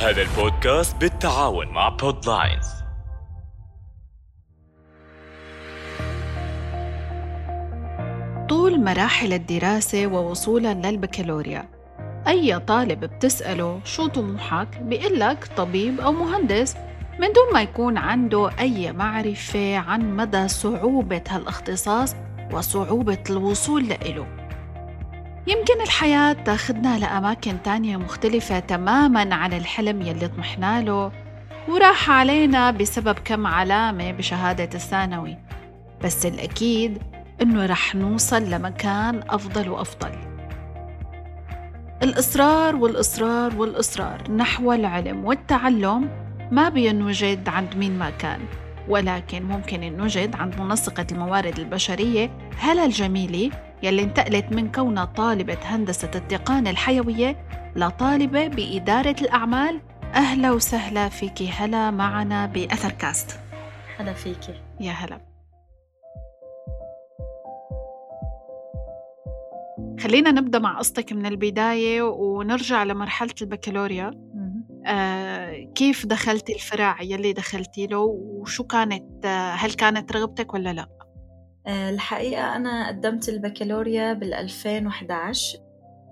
هذا البودكاست بالتعاون مع بودلاينز طول مراحل الدراسة ووصولا للبكالوريا. أي طالب بتسأله شو طموحك؟ بيقلك طبيب أو مهندس. من دون ما يكون عنده أي معرفة عن مدى صعوبة هالاختصاص وصعوبة الوصول لإله. يمكن الحياة تاخدنا لأماكن تانية مختلفة تماماً عن الحلم يلي طمحنا له وراح علينا بسبب كم علامة بشهادة الثانوي. بس الأكيد إنه رح نوصل لمكان أفضل وأفضل. الإصرار والإصرار والإصرار نحو العلم والتعلم ما بينوجد عند مين ما كان ولكن ممكن ينوجد عند منسقة الموارد البشرية هلا الجميلة يلي انتقلت من كونها طالبة هندسة التقان الحيوية لطالبة بإدارة الأعمال. أهلا وسهلا فيكي هلا معنا بأثر كاست. هلا فيكي يا هلا. خلينا نبدأ مع قصتك من البداية ونرجع لمرحلة البكالوريا. آه كيف دخلتي الفرع يلي دخلتي له؟ وشو كانت؟ آه هل كانت رغبتك ولا لا؟ آه الحقيقة أنا قدمت البكالوريا بال 2011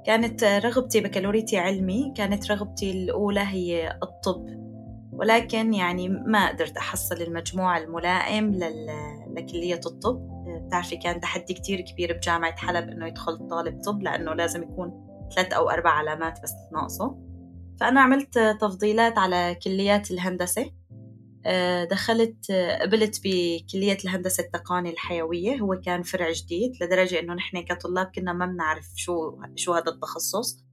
كانت رغبتي بكالوريتي علمي كانت رغبتي الأولى هي الطب. ولكن يعني ما قدرت أحصل المجموع الملائم لل... لكلية الطب. بتعرفي كان تحدي كتير كبير بجامعة حلب إنه يدخل طالب طب لأنه لازم يكون ثلاث أو أربع علامات بس ناقصه. فأنا عملت تفضيلات على كليات الهندسة. آه، دخلت قبلت بكلية الهندسة التقاني الحيوية. هو كان فرع جديد لدرجة إنه نحن كطلاب كنا ما بنعرف شو شو هذا التخصص.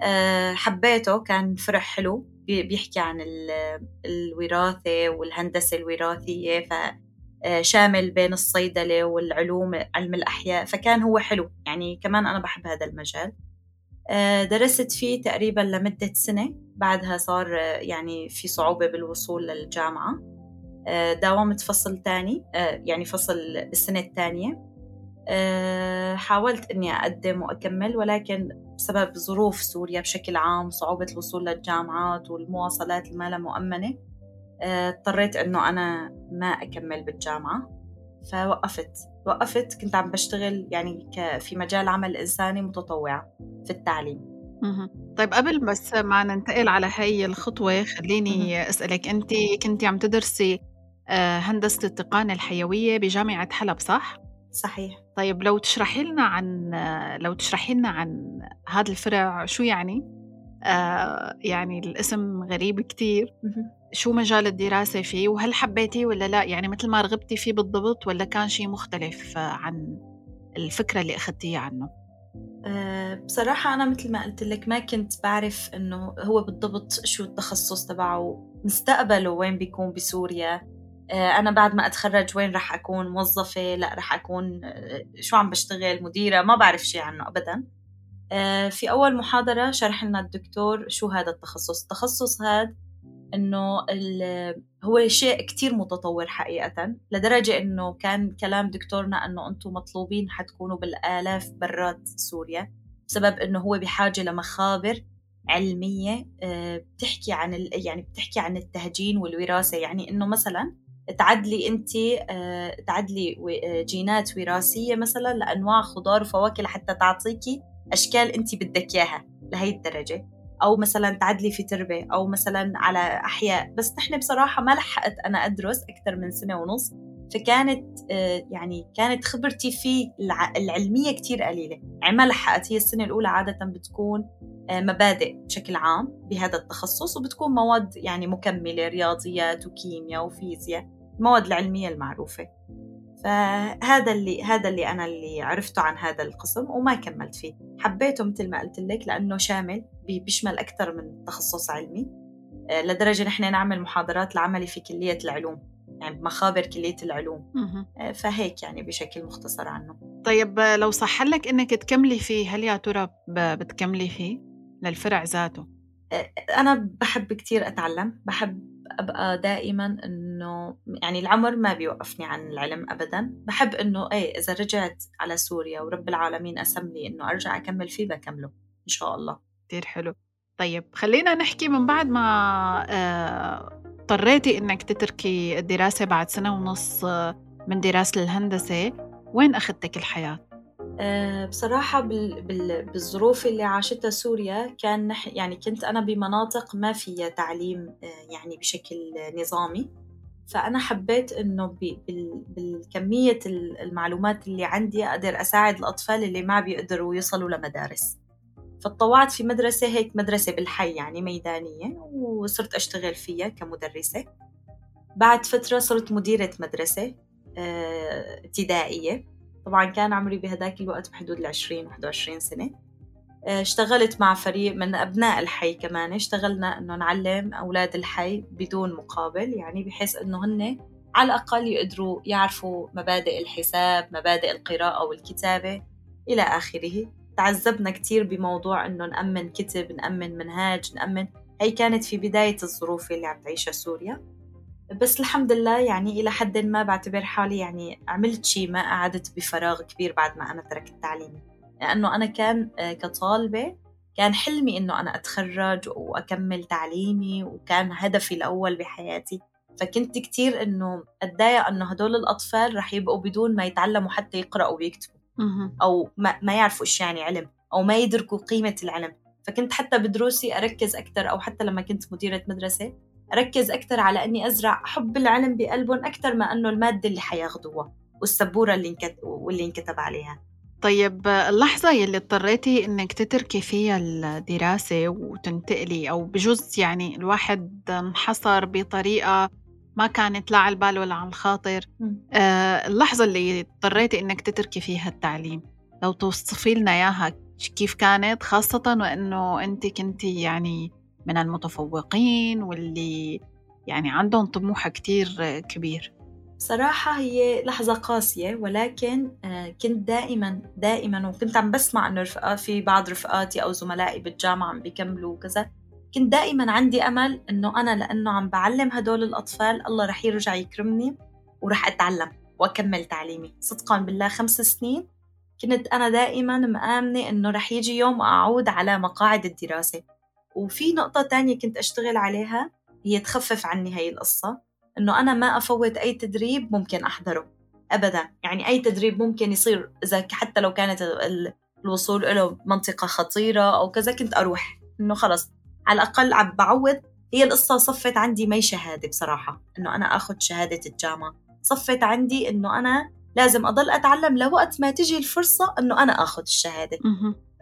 آه، حبيته كان فرع حلو بيحكي عن الوراثة والهندسة الوراثية ف آه، شامل بين الصيدلة والعلوم علم الأحياء فكان هو حلو. يعني كمان أنا بحب هذا المجال. آه، درست فيه تقريبا لمدة سنة. بعدها صار آه، يعني في صعوبة بالوصول للجامعة. داومت فصل تاني يعني فصل السنة الثانية حاولت إني أقدم وأكمل ولكن بسبب ظروف سوريا بشكل عام صعوبة الوصول للجامعات والمواصلات الما مؤمنة اضطريت إنه أنا ما أكمل بالجامعة. فوقفت. وقفت كنت عم بشتغل يعني في مجال عمل إنساني متطوعة في التعليم. طيب قبل بس ما ننتقل على هاي الخطوة خليني أسألك أنت كنتي عم تدرسي آه، هندسة التقان الحيوية بجامعة حلب صح؟ صحيح. طيب لو تشرحي لنا عن لو تشرحي لنا عن هذا الفرع شو يعني؟ آه يعني الاسم غريب كتير. شو مجال الدراسة فيه؟ وهل حبيتيه ولا لا؟ يعني مثل ما رغبتي فيه بالضبط ولا كان شيء مختلف عن الفكرة اللي أخذتيه عنه؟ بصراحة أنا مثل ما قلت لك ما كنت بعرف إنه هو بالضبط شو التخصص تبعه مستقبله وين بيكون بسوريا. أه أنا بعد ما أتخرج وين رح أكون موظفة؟ لأ رح أكون أه شو عم بشتغل؟ مديرة؟ ما بعرف شيء عنه أبدا. في أول محاضرة شرح لنا الدكتور شو هذا التخصص. التخصص هذا إنه هو شيء كتير متطور حقيقة لدرجة إنه كان كلام دكتورنا إنه أنتم مطلوبين حتكونوا بالآلاف برات سوريا بسبب إنه هو بحاجة لمخابر علمية آه، بتحكي عن يعني بتحكي عن التهجين والوراثة. يعني إنه مثلا تعدلي أنت آه، تعدلي آه، جينات وراثية مثلا لأنواع خضار وفواكه لحتى تعطيكي أشكال أنت بدك إياها لهي الدرجة. أو مثلا تعدلي في تربة أو مثلا على أحياء. بس نحن بصراحة ما لحقت أنا أدرس أكثر من سنة ونص فكانت آه، يعني كانت خبرتي فيه العلمية كثير قليلة. يعني ما لحقت هي السنة الأولى عادة بتكون آه، مبادئ بشكل عام بهذا التخصص وبتكون مواد يعني مكملة رياضيات وكيمياء وفيزياء المواد العلمية المعروفة. فهذا اللي هذا اللي أنا اللي عرفته عن هذا القسم وما كملت فيه. حبيته مثل ما قلت لك لأنه شامل بيشمل أكثر من تخصص علمي. آه، لدرجة نحن نعمل محاضرات العملي في كلية العلوم يعني بمخابر كلية العلوم. آه، فهيك يعني بشكل مختصر عنه. طيب لو صح لك إنك تكملي فيه هل يا ترى بتكملي فيه للفرع ذاته؟ آه، أنا بحب كثير أتعلم. بحب أبقى دائما إنه يعني العمر ما بيوقفني عن العلم ابدا. بحب إنه إيه إذا رجعت على سوريا ورب العالمين أسم لي إنه أرجع أكمل فيه بكمله إن شاء الله. كثير حلو طيب خلّينا نحكي من بعد ما آآ اضطريتِ إنِّك تتركي الدراسة بعد سنة ونص من دراسة الهندسة، وين أخدتِك الحياة؟ آه، بصراحة بال... بال... بالظروف اللي عاشتها سوريا كان نح... يعني كنت أنا بمناطق ما فيها تعليم آه، يعني بشكل نظامي فأنا حبيت إنه. بال... بالكمية المعلومات اللي عندي أقدر أساعد الأطفال اللي ما بيقدروا يوصلوا لمدارس فتطوعت في مدرسة هيك مدرسة بالحي يعني ميدانية وصرت أشتغل فيها كمدرسة. بعد فترة صرت مديرة مدرسة آه، ابتدائية. طبعا كان عمري بهداك الوقت بحدود العشرين واحد وعشرين سنة. آه، اشتغلت مع فريق من أبناء الحي كمان. اشتغلنا إنه نعلم أولاد الحي بدون مقابل يعني بحيث إنه هن على الأقل يقدروا يعرفوا مبادئ الحساب مبادئ القراءة والكتابة إلى آخره. تعذبنا كتير بموضوع إنه نأمن كتب نأمن منهاج نأمن. هي كانت في بداية الظروف اللي عم تعيشها سوريا. بس الحمد لله يعني إلى حد ما بعتبر حالي يعني عملت شيء ما قعدت بفراغ كبير بعد ما أنا تركت تعليمي لأنه أنا كان آه، كطالبة كان حلمي إنه أنا أتخرج وأكمل تعليمي وكان هدفي الأول بحياتي. فكنت كتير إنه أتضايق إنه هدول الأطفال رح يبقوا بدون ما يتعلموا حتى يقرأوا ويكتبوا. أو ما, ما يعرفوا إيش يعني علم أو ما يدركوا قيمة العلم. فكنت حتى بدروسي أركز أكثر أو حتى لما كنت مديرة مدرسة أركز أكثر على أني أزرع حب العلم بقلبهم أكثر ما أنه المادة اللي حياخذوها والسبورة اللي انكتب واللي انكتب عليها. طيب اللحظة يلي اضطريتي إنك تتركي فيها الدراسة وتنتقلي أو بجوز يعني الواحد انحصر بطريقة ما كانت لا على البال ولا على الخاطر. آه اللحظة اللي اضطريتي إنك تتركي فيها التعليم لو توصفي لنا إياها كيف كانت خاصة وإنه أنت كنتي يعني من المتفوقين واللي يعني عندهم طموح كتير كبير. صراحة هي لحظة قاسية ولكن آه، كنت دائما دائما وكنت عم بسمع إنه رفقات في بعض رفقاتي أو زملائي بالجامعة عم بيكملوا وكذا. كنت دائما عندي أمل إنه أنا لأنه عم بعلم هدول الأطفال الله رح يرجع يكرمني ورح أتعلم وأكمل تعليمي. صدقا بالله خمس سنين كنت أنا دائما مآمنة إنه رح يجي يوم اعود على مقاعد الدراسة. وفي نقطة تانية كنت أشتغل عليها هي تخفف عني هاي القصة إنه أنا ما أفوت أي تدريب ممكن أحضره. أبدا يعني أي تدريب ممكن يصير إذا حتى لو كانت الوصول له منطقة خطيرة أو كذا كنت أروح. إنه خلص على الأقل عم بعود هي القصة صفت عندي مي شهادة بصراحة إنه أنا أخذ شهادة الجامعة. صفت عندي إنه أنا لازم أضل أتعلم لوقت ما تجي الفرصة إنه أنا أخذ الشهادة.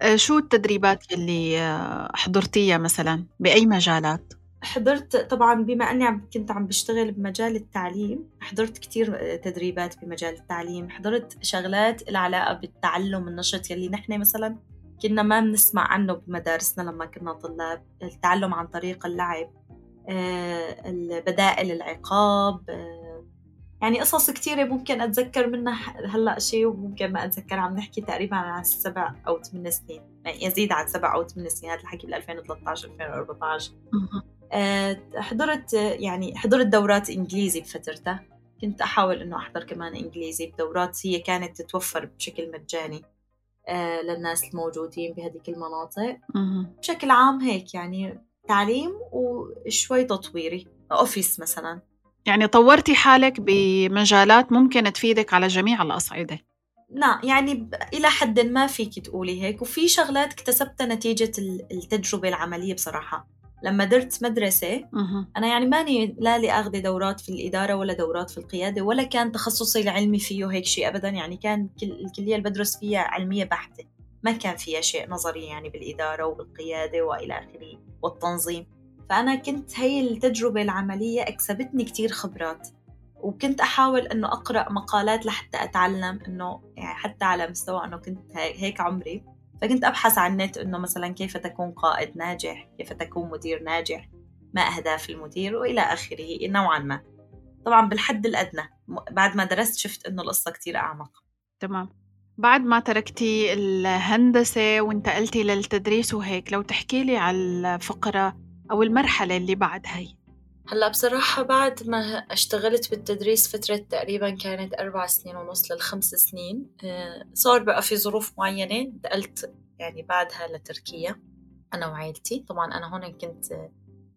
آه، شو التدريبات اللي آه، حضرتيها مثلا؟ بأي مجالات؟ حضرت طبعا بما أني كنت عم بشتغل بمجال التعليم حضرت كتير آه، تدريبات بمجال التعليم. حضرت شغلات العلاقة بالتعلم النشط يلي نحن مثلا كنا ما بنسمع عنه بمدارسنا لما كنا طلاب التعلم عن طريق اللعب بدائل العقاب يعني قصص كتيرة ممكن أتذكر منها هلأ شيء وممكن ما أتذكر عم نحكي تقريبا عن سبع أو ثمان سنين يعني يزيد عن سبع أو ثمان سنين هذا الحكي بال 2013 2014 أه حضرت يعني حضرت دورات إنجليزي بفترتها كنت أحاول إنه أحضر كمان إنجليزي بدورات هي كانت تتوفر بشكل مجاني. للناس الموجودين بهذيك المناطق. بشكل عام هيك يعني تعليم وشوي تطويري أوفيس مثلا. يعني طورتي حالك بمجالات ممكن تفيدك على جميع الأصعدة. نعم يعني إلى حد ما فيك تقولي هيك وفي شغلات اكتسبتها نتيجة التجربة العملية بصراحة. لما درت مدرسة أنا يعني ماني لا لي أخذ دورات في الإدارة ولا دورات في القيادة ولا كان تخصصي العلمي فيه هيك شيء أبدا يعني كان الكلية اللي بدرس فيها علمية بحتة. ما كان فيها شيء نظري يعني بالإدارة وبالقيادة وإلى آخره والتنظيم. فأنا كنت هي التجربة العملية أكسبتني كتير خبرات. وكنت أحاول إنه أقرأ مقالات لحتى أتعلم إنه يعني حتى على مستوى إنه كنت هيك عمري. فكنت أبحث عن النت إنه مثلا كيف تكون قائد ناجح كيف تكون مدير ناجح ما أهداف المدير وإلى آخره نوعا ما. طبعا بالحد الأدنى. بعد ما درست شفت إنه القصة كتير أعمق. تمام. بعد ما تركتي الهندسة وانتقلتي للتدريس وهيك لو تحكي لي على الفقرة أو المرحلة اللي بعد هاي هلا بصراحة بعد ما اشتغلت بالتدريس فترة تقريبا كانت أربع سنين ونص للخمس سنين آه، صار بقى في ظروف معينة انتقلت يعني بعدها لتركيا أنا وعائلتي طبعا أنا هون كنت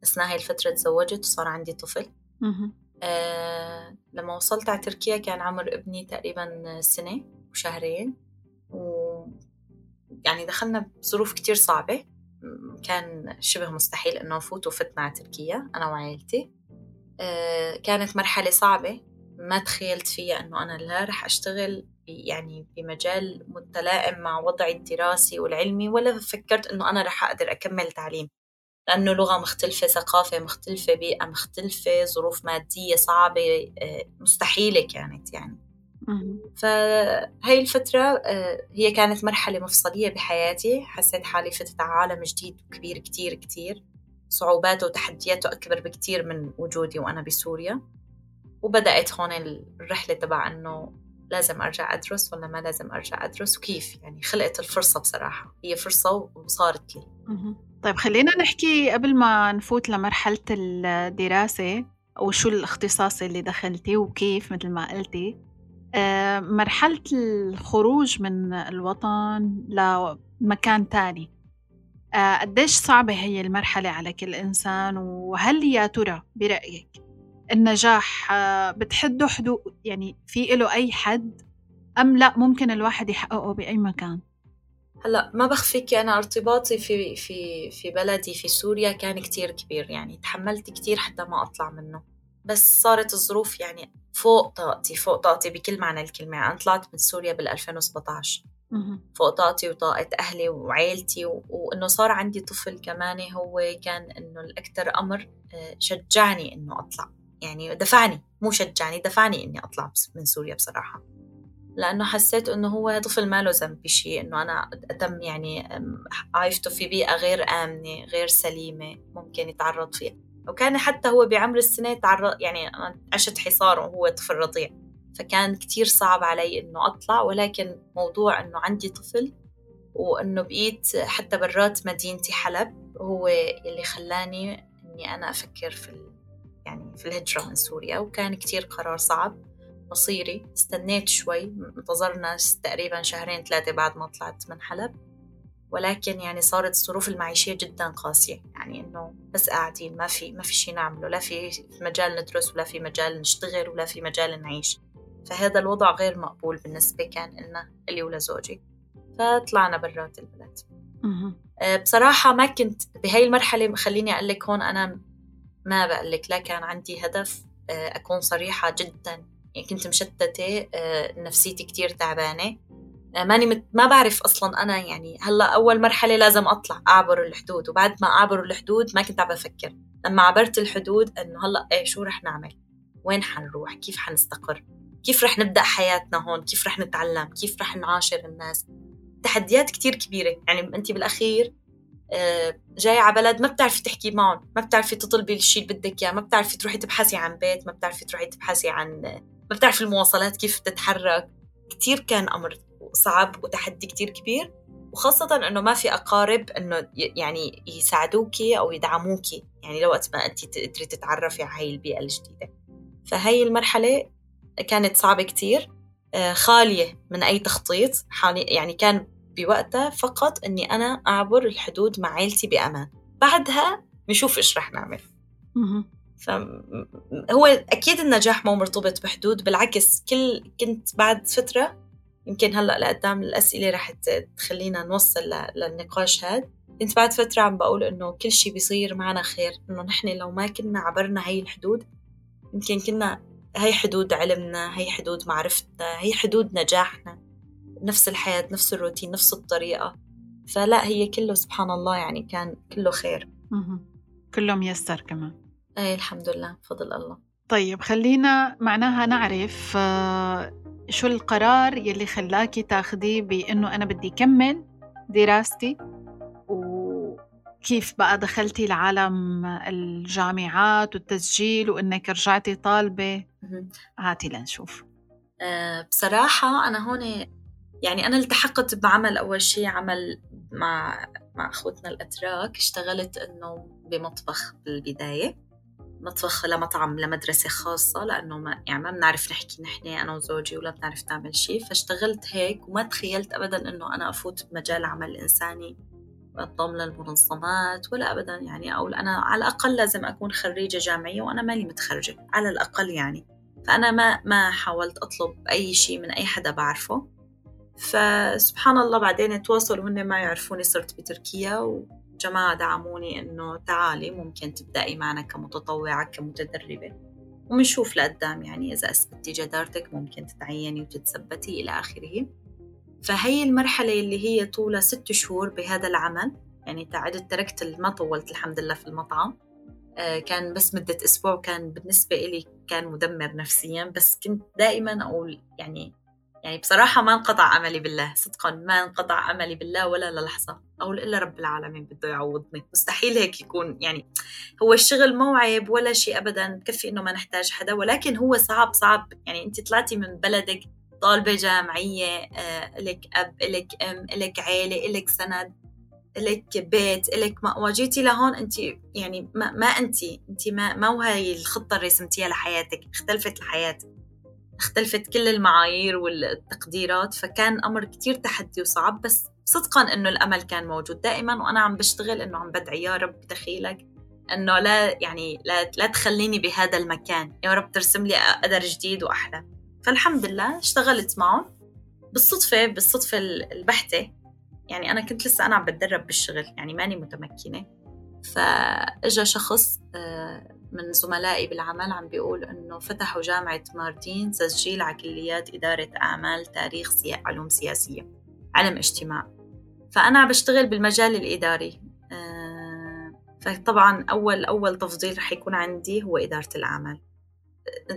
أثناء هاي الفترة تزوجت وصار عندي طفل. آه لما وصلت على تركيا كان عمر ابني تقريبا سنة وشهرين و يعني دخلنا بظروف كتير صعبة. كان شبه مستحيل إنه نفوت وفتنا على تركيا أنا وعائلتي. آه كانت مرحلة صعبة. ما تخيلت فيها إنه أنا لا رح أشتغل يعني بمجال متلائم مع وضعي الدراسي والعلمي ولا فكرت إنه أنا رح أقدر أكمل تعليم. لأنه لغة مختلفة ثقافة مختلفة بيئة مختلفة ظروف مادية صعبة آه، مستحيلة كانت يعني. فهي الفترة آه، هي كانت مرحلة مفصلية بحياتي. حسيت حالي فتت على عالم جديد وكبير كتير كتير. صعوباته وتحدياته أكبر بكتير من وجودي وأنا بسوريا. وبدأت هون الرحلة تبع إنه لازم أرجع أدرس ولا ما لازم أرجع أدرس وكيف يعني خلقت الفرصة بصراحة. هي فرصة وصارت لي. طيب خلينا نحكي قبل ما نفوت لمرحلة الدراسة وشو الاختصاص اللي دخلتي وكيف مثل ما قلتي. آه، مرحلة الخروج من الوطن لمكان تاني. آه، قديش صعبة هي المرحلة على كل إنسان وهل يا ترى برأيك النجاح آه، بتحدوا حدود يعني في له أي حد أم لا ممكن الواحد يحققه بأي مكان؟ هلأ ما بخفيكي أنا ارتباطي في في في بلدي في سوريا كان كتير كبير يعني تحملت كتير حتى ما أطلع منه. بس صارت الظروف يعني فوق طاقتي فوق طاقتي بكل معنى الكلمة. أنا طلعت من سوريا بال 2017 فوق طاقتي وطاقة أهلي وعائلتي وإنه صار عندي طفل كمان هو كان إنه الأكثر أمر آه، شجعني إنه أطلع. يعني دفعني مو شجعني دفعني إني أطلع من سوريا بصراحة. لأنه حسيت إنه هو طفل ما له ذنب بشيء إنه أنا أتم يعني عايشته في بيئة غير آمنة غير سليمة ممكن يتعرض فيها. وكان حتى هو بعمر السنة تعرض يعني عشت حصار وهو طفل رضيع. فكان كتير صعب علي إنه أطلع ولكن موضوع إنه عندي طفل وإنه بقيت حتى برات مدينتي حلب هو اللي خلاني إني أنا أفكر في يعني في الهجرة من سوريا. وكان كتير قرار صعب مصيري. استنيت شوي انتظرنا تقريبا شهرين ثلاثة بعد ما طلعت من حلب. ولكن يعني صارت الظروف المعيشية جدا قاسية. يعني إنه بس قاعدين ما في ما في شيء نعمله. لا في مجال ندرس ولا في مجال نشتغل ولا في مجال نعيش. فهذا الوضع غير مقبول بالنسبة كان لنا إلي ولزوجي فطلعنا برات البلد. أه، بصراحة ما كنت بهاي المرحلة خليني أقول لك هون أنا ما بقول لك لا كان عندي هدف أه، أكون صريحة جدا. يعني كنت مشتتة أه، نفسيتي كتير تعبانة. آه، ماني مت... ما بعرف أصلا أنا يعني هلأ أول مرحلة لازم أطلع أعبر الحدود وبعد ما أعبر الحدود ما كنت عم بفكر. لما عبرت الحدود إنه هلأ إيه شو رح نعمل؟ وين حنروح؟ كيف حنستقر؟ كيف رح نبدأ حياتنا هون؟ كيف رح نتعلم؟ كيف رح نعاشر الناس؟ تحديات كتير كبيرة. يعني أنت بالأخير آه، جاي على بلد ما بتعرفي تحكي معهم ما بتعرفي تطلبي الشيء اللي بدك إياه ما بتعرفي تروحي تبحثي عن بيت ما بتعرفي تروحي تبحثي عن ما بتعرفي المواصلات كيف تتحرك. كتير كان أمر صعب وتحدي كتير كبير وخاصة إنه ما في أقارب إنه يعني يساعدوكي أو يدعموكي يعني لو وقت ما أنت تقدري تتعرفي على هاي البيئة الجديدة. فهي المرحلة كانت صعبة كتير آه، خالية من أي تخطيط يعني كان بوقتها فقط إني أنا أعبر الحدود مع عيلتي بأمان. بعدها نشوف إيش رح نعمل. فهو أكيد النجاح مو مرتبط بحدود بالعكس كل كنت بعد فترة يمكن هلأ لقدام الأسئلة رح تخلينا نوصل للنقاش هذا كنت بعد فترة عم بقول إنه كل شيء بيصير معنا خير إنه نحن لو ما كنا عبرنا هاي الحدود يمكن كنا هاي حدود علمنا هاي حدود معرفتنا هاي حدود نجاحنا نفس الحياة نفس الروتين نفس الطريقة. فلا هي كله سبحان الله يعني كان كله خير. كله ميسر كمان. إيه الحمد لله. بفضل الله. طيب خلينا معناها نعرف آه، شو القرار يلي خلاكي تاخديه بإنه أنا بدي كمل دراستي؟ وكيف بقى دخلتي لعالم الجامعات والتسجيل وإنك رجعتي طالبة؟ هاتي لنشوف. أه بصراحة أنا هون يعني أنا التحقت بعمل أول شيء عمل مع مع أخوتنا الأتراك اشتغلت إنه بمطبخ بالبداية. مطبخ لمطعم لمدرسة خاصة لأنه ما يعني ما بنعرف نحكي نحن أنا وزوجي ولا بنعرف نعمل شيء فاشتغلت هيك وما تخيلت أبدا إنه أنا أفوت بمجال عمل إنساني انضم للمنظمات ولا ابدا يعني أو أنا على الأقل لازم أكون خريجة جامعية وأنا ماني متخرجة على الأقل يعني. فأنا ما ما حاولت أطلب أي شيء من أي حدا بعرفه. فسبحان الله بعدين تواصلوا هن ما يعرفوني صرت بتركيا وجماعة دعموني إنه تعالي ممكن تبدأي معنا كمتطوعة كمتدربة. ومنشوف لقدام يعني إذا أثبتي جدارتك ممكن تتعيني وتتثبتي إلى آخره. فهي المرحلة اللي هي طولها ست شهور بهذا العمل. يعني تعدت تركت ما طولت الحمد لله في المطعم. آه، كان بس مدة أسبوع كان بالنسبة إلي كان مدمر نفسيا. بس كنت دائما أقول يعني يعني بصراحة ما انقطع أملي بالله. صدقا ما انقطع أملي بالله ولا للحظة. أقول إلا رب العالمين بده يعوضني. مستحيل هيك يكون يعني هو الشغل مو عيب ولا شيء أبدا بكفي إنه ما نحتاج حدا ولكن هو صعب صعب. يعني أنت طلعتي من بلدك طالبة جامعية آه، إلك أب إلك أم إلك عيلة إلك سند إلك بيت إلك مأوى جيتي لهون أنت يعني ما, ما أنت أنت ما ما وهي الخطة اللي رسمتيها لحياتك اختلفت الحياة اختلفت كل المعايير والتقديرات فكان أمر كتير تحدي وصعب بس صدقا إنه الأمل كان موجود دائما وأنا عم بشتغل إنه عم بدعي يا رب دخيلك. إنه لا يعني لا, لا تخليني بهذا المكان. يا رب ترسم لي قدر جديد وأحلى. فالحمد لله اشتغلت معهم. بالصدفة بالصدفة البحتة يعني أنا كنت لسه أنا عم بتدرب بالشغل يعني ماني متمكنة. فإجا شخص آه، من زملائي بالعمل عم بيقول إنه فتحوا جامعة ماردين تسجيل على كليات إدارة أعمال تاريخ. علوم سياسية علم اجتماع. فأنا بشتغل بالمجال الإداري. آه، فطبعا أول أول تفضيل رح يكون عندي هو إدارة الأعمال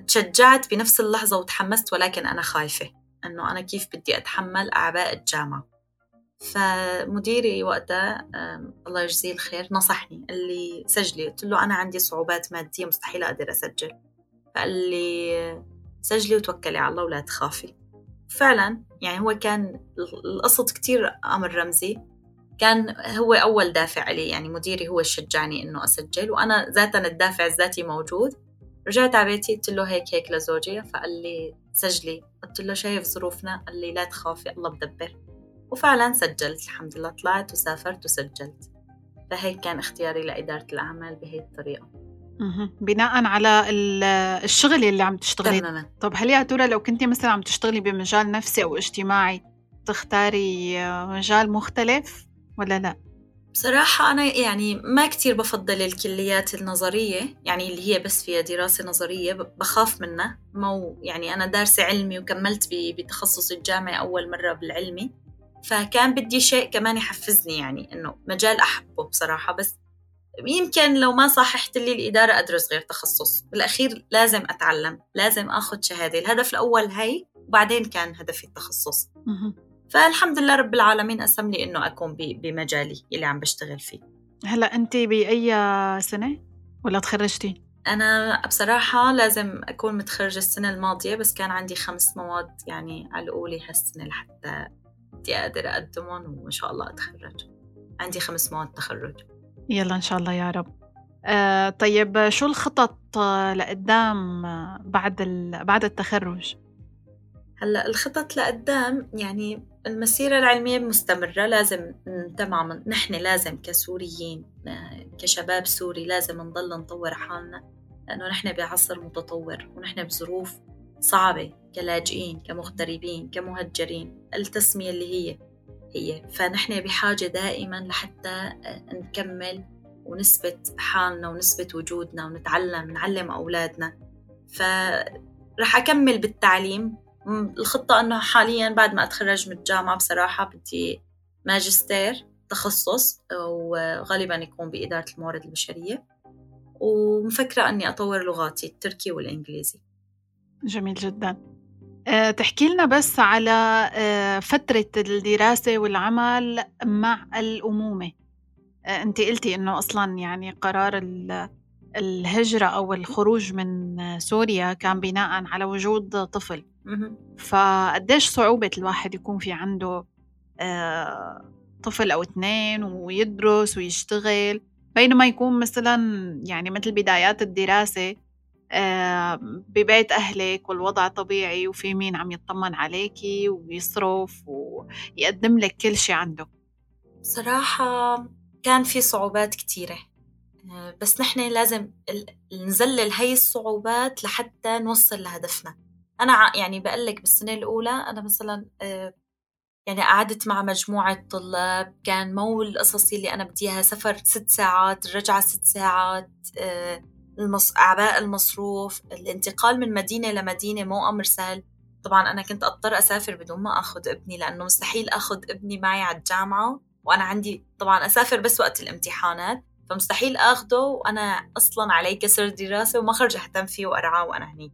تشجعت بنفس اللحظة وتحمست ولكن أنا خايفة إنه أنا كيف بدي أتحمل أعباء الجامعة. فمديري وقتها الله يجزيه الخير نصحني قال لي سجلي. قلت له أنا عندي صعوبات مادية مستحيل أقدر أسجل. فقال لي سجلي وتوكلي على الله ولا تخافي. فعلا يعني هو كان القصد كتير أمر رمزي. كان هو أول دافع لي يعني مديري هو شجعني إنه أسجل وأنا ذاتا الدافع الذاتي موجود. رجعت على بيتي قلت له هيك هيك لزوجي فقال لي سجلي. قلت له شايف ظروفنا؟ قال لي لا تخافي الله بدبر. وفعلا سجلت الحمد لله. طلعت وسافرت وسجلت. فهيك كان اختياري لإدارة الأعمال بهي الطريقة. بناء على الشغل اللي عم تشتغلي. تماما. طب هل يا ترى لو كنتي مثلا عم تشتغلي بمجال نفسي أو اجتماعي تختاري مجال مختلف ولا لا؟ بصراحة أنا يعني ما كتير بفضل الكليات النظرية يعني اللي هي بس فيها دراسة نظرية بخاف منها. مو يعني أنا دارسة علمي وكملت بتخصص الجامعي أول مرة بالعلمي. فكان بدي شيء كمان يحفزني يعني إنه مجال أحبه بصراحة. بس يمكن لو ما صححت لي الإدارة أدرس غير تخصص. بالأخير لازم أتعلم لازم أخذ شهادة. الهدف الأول هي وبعدين كان هدفي التخصص. فالحمد لله رب العالمين قسم لي إنه أكون بمجالي اللي عم بشتغل فيه. هلأ أنت بأي سنة؟ ولا تخرجتي؟ أنا بصراحة لازم أكون متخرجة السنة الماضية بس كان عندي خمس مواد يعني علقوا لي هالسنة لحتى بدي أقدر أقدمهم وإن شاء الله أتخرج. عندي خمس مواد تخرج. يلا إن شاء الله يا رب آه طيب شو الخطط لقدام بعد بعد التخرج؟ هلأ الخطط لقدام يعني المسيرة العلمية مستمرة لازم تماما نحن لازم كسوريين كشباب سوري لازم نضل نطور حالنا لأنه نحن بعصر متطور ونحن بظروف صعبة كلاجئين كمغتربين كمهجرين التسمية اللي هي هي. فنحن بحاجة دائما لحتى نكمل ونثبت حالنا ونثبت وجودنا ونتعلم نعلم أولادنا. فرح أكمل بالتعليم. الخطة أنه حاليا بعد ما أتخرج من الجامعة بصراحة بدي ماجستير تخصص وغالبا يكون بإدارة الموارد البشرية. ومفكرة أني أطور لغاتي التركي والإنجليزي. جميل جدا. تحكي لنا بس على أه فترة الدراسة والعمل مع الأمومة. أه أنت قلتي إنه أصلا يعني قرار الهجرة أو الخروج من سوريا كان بناء على وجود طفل. فقديش صعوبة الواحد يكون في عنده آه، طفل أو اثنين ويدرس ويشتغل؟ بينما يكون مثلا يعني مثل بدايات الدراسة آه، ببيت أهلك والوضع طبيعي وفي مين عم يطمن عليكي ويصرف ويقدم لك كل شيء عنده. صراحة كان في صعوبات كتيرة. آه، بس نحن لازم نزلل هاي الصعوبات لحتى نوصل لهدفنا. أنا يعني بقلك بالسنة الأولى أنا مثلا آه، يعني قعدت مع مجموعة طلاب كان مو القصص اللي أنا بدي إياها سفر ست ساعات الرجعة ست ساعات آه، المص... أعباء المصروف الانتقال من مدينة لمدينة مو أمر سهل. طبعا أنا كنت أضطر أسافر بدون ما أخذ ابني لأنه مستحيل أخذ ابني معي على الجامعة وأنا عندي طبعا أسافر بس وقت الامتحانات فمستحيل اخده وأنا أصلا علي كسر دراسة وما خرج أهتم فيه وأرعاه وأنا هني.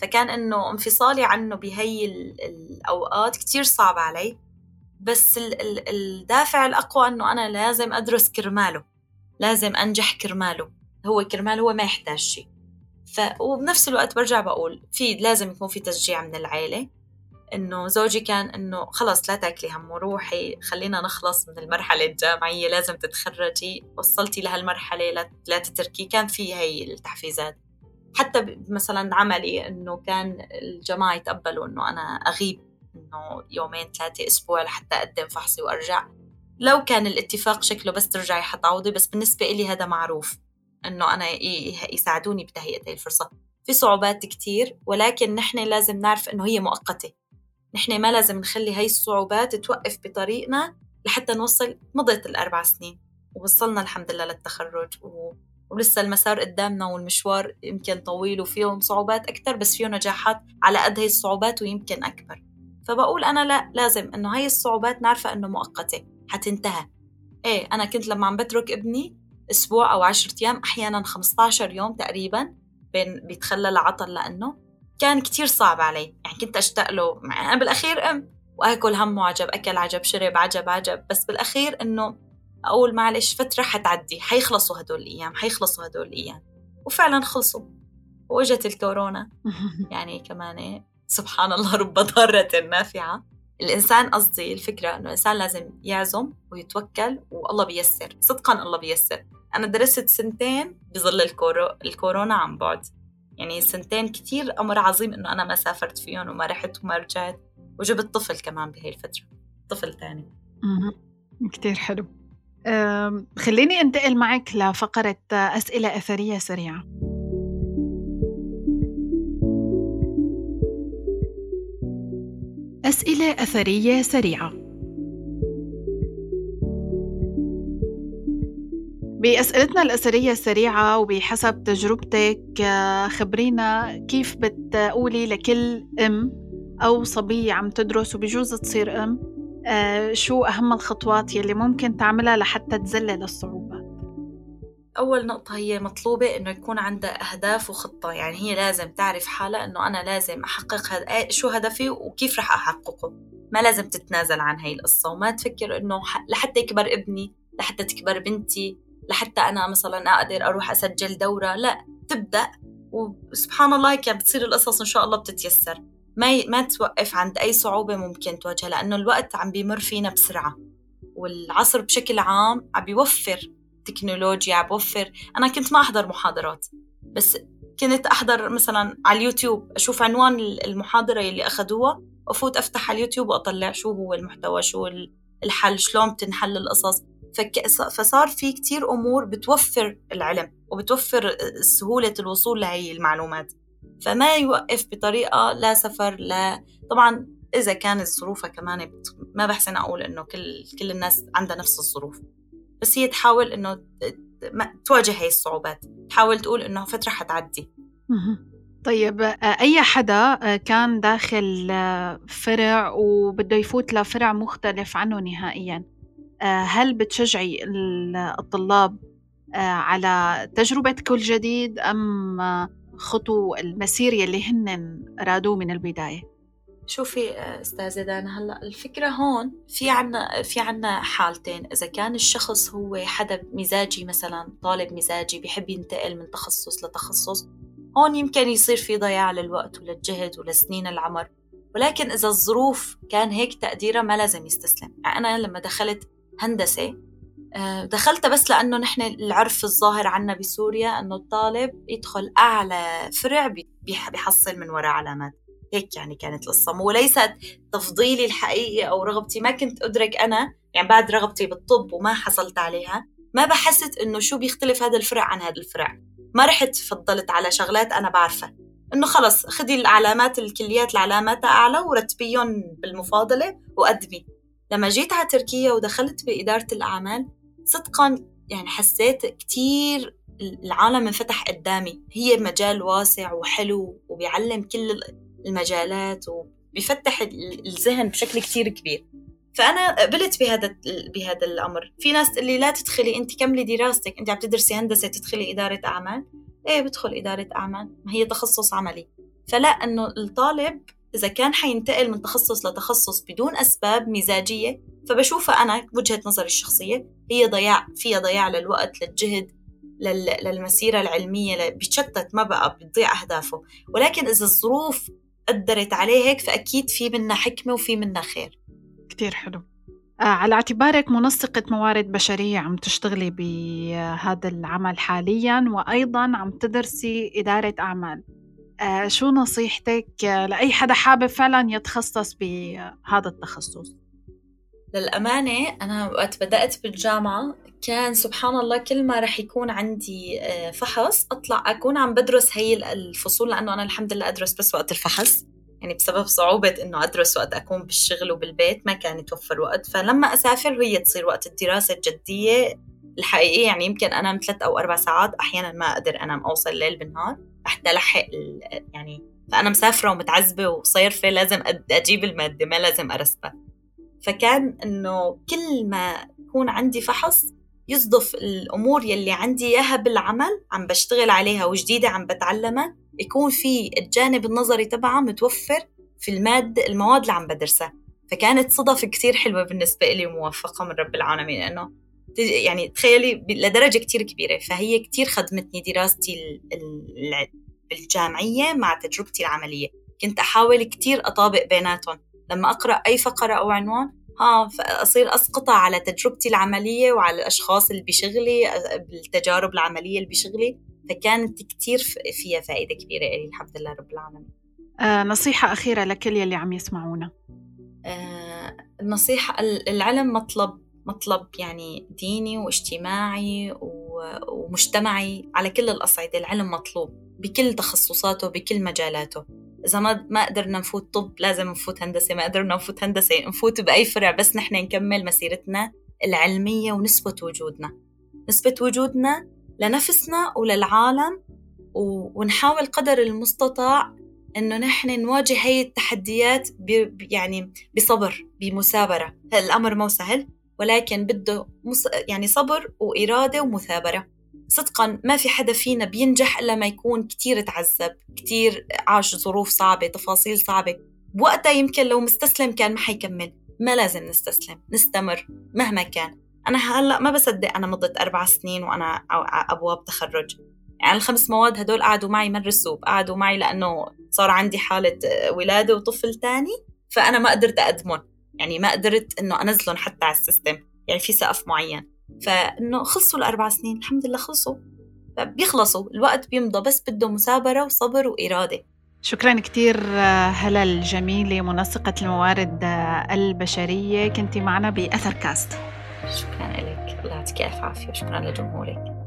فكان إنه انفصالي عنه بهي الأوقات كتير صعب علي. بس ال ال الدافع الأقوى إنه أنا لازم أدرس كرماله لازم أنجح كرماله. هو كرمال هو ما يحتاج شيء. ف وبنفس الوقت برجع بقول في لازم يكون في تشجيع من العيلة إنه زوجي كان إنه خلص لا تاكلي هم وروحي خلينا نخلص من المرحلة الجامعية لازم تتخرجي وصلتي لهالمرحلة لا, لا تتركي. كان في هي التحفيزات. حتى مثلا عملي إنه كان الجماعة يتقبلوا إنه أنا أغيب إنه يومين ثلاثة أسبوع لحتى أقدم فحصي وأرجع. لو كان الاتفاق شكله بس ترجعي حتعوضي بس بالنسبة لي هذا معروف. إنه أنا يساعدوني بتهيئة هي الفرصة. في صعوبات كتير ولكن نحن لازم نعرف إنه هي مؤقتة. نحن ما لازم نخلي هاي الصعوبات توقف بطريقنا لحتى نوصل مضت الأربع سنين. ووصلنا الحمد لله للتخرج و... ولسه المسار قدامنا والمشوار يمكن طويل وفيه صعوبات أكثر بس فيه نجاحات على قد هاي الصعوبات ويمكن أكبر. فبقول أنا لا لازم إنه هاي الصعوبات نعرفها إنه مؤقتة حتنتهى إيه أنا كنت لما عم بترك ابني أسبوع أو عشرة أيام أحيانا 15 يوم تقريبا بين بيتخلى لعطل لأنه كان كتير صعب علي. يعني كنت أشتاق له. أنا بالأخير أم وأكل همه عجب أكل عجب شرب عجب عجب. بس بالأخير إنه أقول معلش فترة حتعدي. حيخلصوا هدول الأيام حيخلصوا هدول الأيام. وفعلا خلصوا. وإجت الكورونا. يعني كمان سبحان الله رب ضارة نافعة. الإنسان قصدي الفكرة إنه الإنسان لازم يعزم ويتوكل والله بيسر صدقا الله بيسر أنا درست سنتين بظل الكورو... الكورونا عن بعد. يعني سنتين كتير أمر عظيم إنه أنا ما سافرت فيهم وما رحت وما رجعت وجبت طفل كمان بهي الفترة طفل تاني. كتير حلو. خليني أنتقل معك لفقرة أسئلة أثرية سريعة. أسئلة أثرية سريعة. بأسئلتنا الأثرية السريعة وبحسب تجربتك آه، خبرينا كيف بتقولي لكل أم أو صبية عم تدرس وبجوز تصير أم آه، شو أهم الخطوات يلي ممكن تعملها لحتى تزلل الصعوبات أول نقطة هي مطلوبة إنه يكون عندها أهداف وخطة يعني هي لازم تعرف حالها إنه أنا لازم أحقق هد... شو هدفي وكيف رح أحققه. ما لازم تتنازل عن هاي القصة وما تفكر إنه لحتى يكبر ابني لحتى تكبر بنتي لحتى أنا مثلا أقدر أروح أسجل دورة لا تبدأ. وسبحان الله هيك بتصير القصص إن شاء الله بتتيسر. ما ما توقف عند أي صعوبة ممكن تواجهها لأنه الوقت عم بيمر فينا بسرعة. والعصر بشكل عام عم بيوفر تكنولوجيا بوفر. أنا كنت ما أحضر محاضرات بس كنت أحضر مثلا على اليوتيوب أشوف عنوان المحاضرة اللي أخذوها وأفوت أفتح على اليوتيوب وأطلع شو هو المحتوى شو الحل شلون بتنحل القصص. فصار في كتير أمور بتوفر العلم وبتوفر سهولة الوصول لهي المعلومات. فما يوقف بطريقة لا سفر لا. طبعا إذا كانت ظروفها كمان بت... ما بحسن أقول إنه كل كل الناس عندها نفس الظروف. بس هي تحاول إنه تواجه هاي الصعوبات. تحاول تقول إنه فترة حتعدي طيب أي حدا كان داخل فرع وبده يفوت لفرع مختلف عنه نهائياً آه، هل بتشجعي الطلاب آه، على تجربة كل جديد أم خطوا المسير يلي هن رادوه من البداية؟ شوفي آه، أستاذة دانا هلأ الفكرة هون في عنا في عنا حالتين. إذا كان الشخص هو حدا مزاجي مثلا طالب مزاجي بيحب ينتقل من تخصص لتخصص هون يمكن يصير في ضياع للوقت وللجهد ولسنين العمر. ولكن إذا الظروف كان هيك تقديرها ما لازم يستسلم. يعني أنا لما دخلت هندسة آه، دخلتها بس لأنه نحن العرف الظاهر عنا بسوريا أنه الطالب يدخل أعلى فرع بيحصل من وراء علامات. هيك يعني كانت القصة. وليست تفضيلي الحقيقي أو رغبتي ما كنت أدرك أنا يعني بعد رغبتي بالطب وما حصلت عليها ما بحست إنه شو بيختلف هذا الفرع عن هذا الفرع. ما رحت فضلت على شغلات أنا بعرفها. إنه خلص خدي العلامات الكليات العلامات أعلى ورتبيهم بالمفاضلة وقدمي لما جيت على تركيا ودخلت بإدارة الأعمال صدقا يعني حسيت كتير العالم انفتح قدامي. هي مجال واسع وحلو وبيعلم كل المجالات وبيفتح الذهن بشكل كتير كبير. فأنا قبلت بهذا بهذا الأمر. في ناس تقول لي لا تدخلي أنت كملي دراستك. أنت عم تدرسي هندسة تدخلي إدارة أعمال. إيه بدخل إدارة أعمال. ما هي تخصص عملي. فلا إنه الطالب إذا كان حينتقل من تخصص لتخصص بدون أسباب مزاجية فبشوفها أنا وجهة نظري الشخصية هي ضياع فيها ضياع للوقت للجهد للمسيرة العلمية بيتشتت ما بقى بتضيع أهدافه. ولكن إذا الظروف قدرت عليه هيك فأكيد في منا حكمة وفي منا خير. كتير حلو. آه على اعتبارك منسقة موارد بشرية عم تشتغلي بهذا العمل حاليا وأيضا عم تدرسي إدارة أعمال. آه شو نصيحتك لأي حدا حابب فعلا يتخصص بهذا التخصص؟ للأمانة أنا وقت بدأت بالجامعة كان سبحان الله كل ما رح يكون عندي آه، فحص أطلع أكون عم بدرس هي الفصول لأنه أنا الحمد لله أدرس بس وقت الفحص. يعني بسبب صعوبة إنه أدرس وقت أكون بالشغل وبالبيت ما كان يتوفر وقت. فلما أسافر هي تصير وقت الدراسة الجدية الحقيقية. يعني يمكن أنام ثلاث أو أربع ساعات أحيانا ما أقدر أنام أوصل الليل بالنهار. حتى ألحق يعني فأنا مسافرة ومتعذبة وصيرفة لازم أجيب المادة ما لازم أرسبها. فكان إنه كل ما يكون عندي فحص يصدف الأمور يلي عندي إياها بالعمل عم بشتغل عليها وجديدة عم بتعلمها يكون في الجانب النظري تبعها متوفر في المادة المواد اللي عم بدرسها. فكانت صدف كتير حلوة بالنسبة لي وموفقة من رب العالمين إنه يعني تخيلي لدرجة كتير كبيرة. فهي كتير خدمتني دراستي الجامعية مع تجربتي العملية. كنت أحاول كتير أطابق بيناتهم. لما أقرأ أي فقرة أو عنوان ها أصير أسقطها على تجربتي العملية وعلى الأشخاص اللي بشغلي بالتجارب العملية اللي بشغلي فكانت كتير فيها فائدة كبيرة إلي الحمد لله رب العالمين. آه نصيحة أخيرة لكل يلي عم يسمعونا. آه النصيحة العلم مطلب مطلب يعني ديني واجتماعي ومجتمعي على كل الأصعدة العلم مطلوب. بكل تخصصاته بكل مجالاته. إذا ما ما قدرنا نفوت طب لازم نفوت هندسة. ما قدرنا نفوت هندسة نفوت بأي فرع بس نحن نكمل مسيرتنا العلمية ونثبت وجودنا. نثبت وجودنا لنفسنا وللعالم ونحاول قدر المستطاع إنه نحن نواجه هي التحديات يعني بصبر بمثابرة. الامر مو سهل ولكن بده يعني صبر وإرادة ومثابرة. صدقا ما في حدا فينا بينجح إلا ما يكون كتير تعذب كتير عاش ظروف صعبة تفاصيل صعبة. بوقتها يمكن لو مستسلم كان ما حيكمل. ما لازم نستسلم نستمر مهما كان. أنا هلأ ما بصدق أنا مضت أربع سنين وأنا أبواب تخرج. يعني الخمس مواد هدول قعدوا معي من رسوب قعدوا معي لأنه صار عندي حالة ولادة وطفل تاني فأنا ما قدرت أقدمهم. يعني ما قدرت إنه أنزلهم حتى على السيستم. يعني في سقف معين. فإنه خلصوا الأربع سنين الحمد لله خلصوا. بيخلصوا الوقت بيمضى بس بده مثابرة وصبر وإرادة. شكرا كثير هلا الجميلة منسقة الموارد البشرية. كنت معنا بأثر كاست. شكرا لك. الله يعطيك ألف عافية. وشكرا لجمهورك.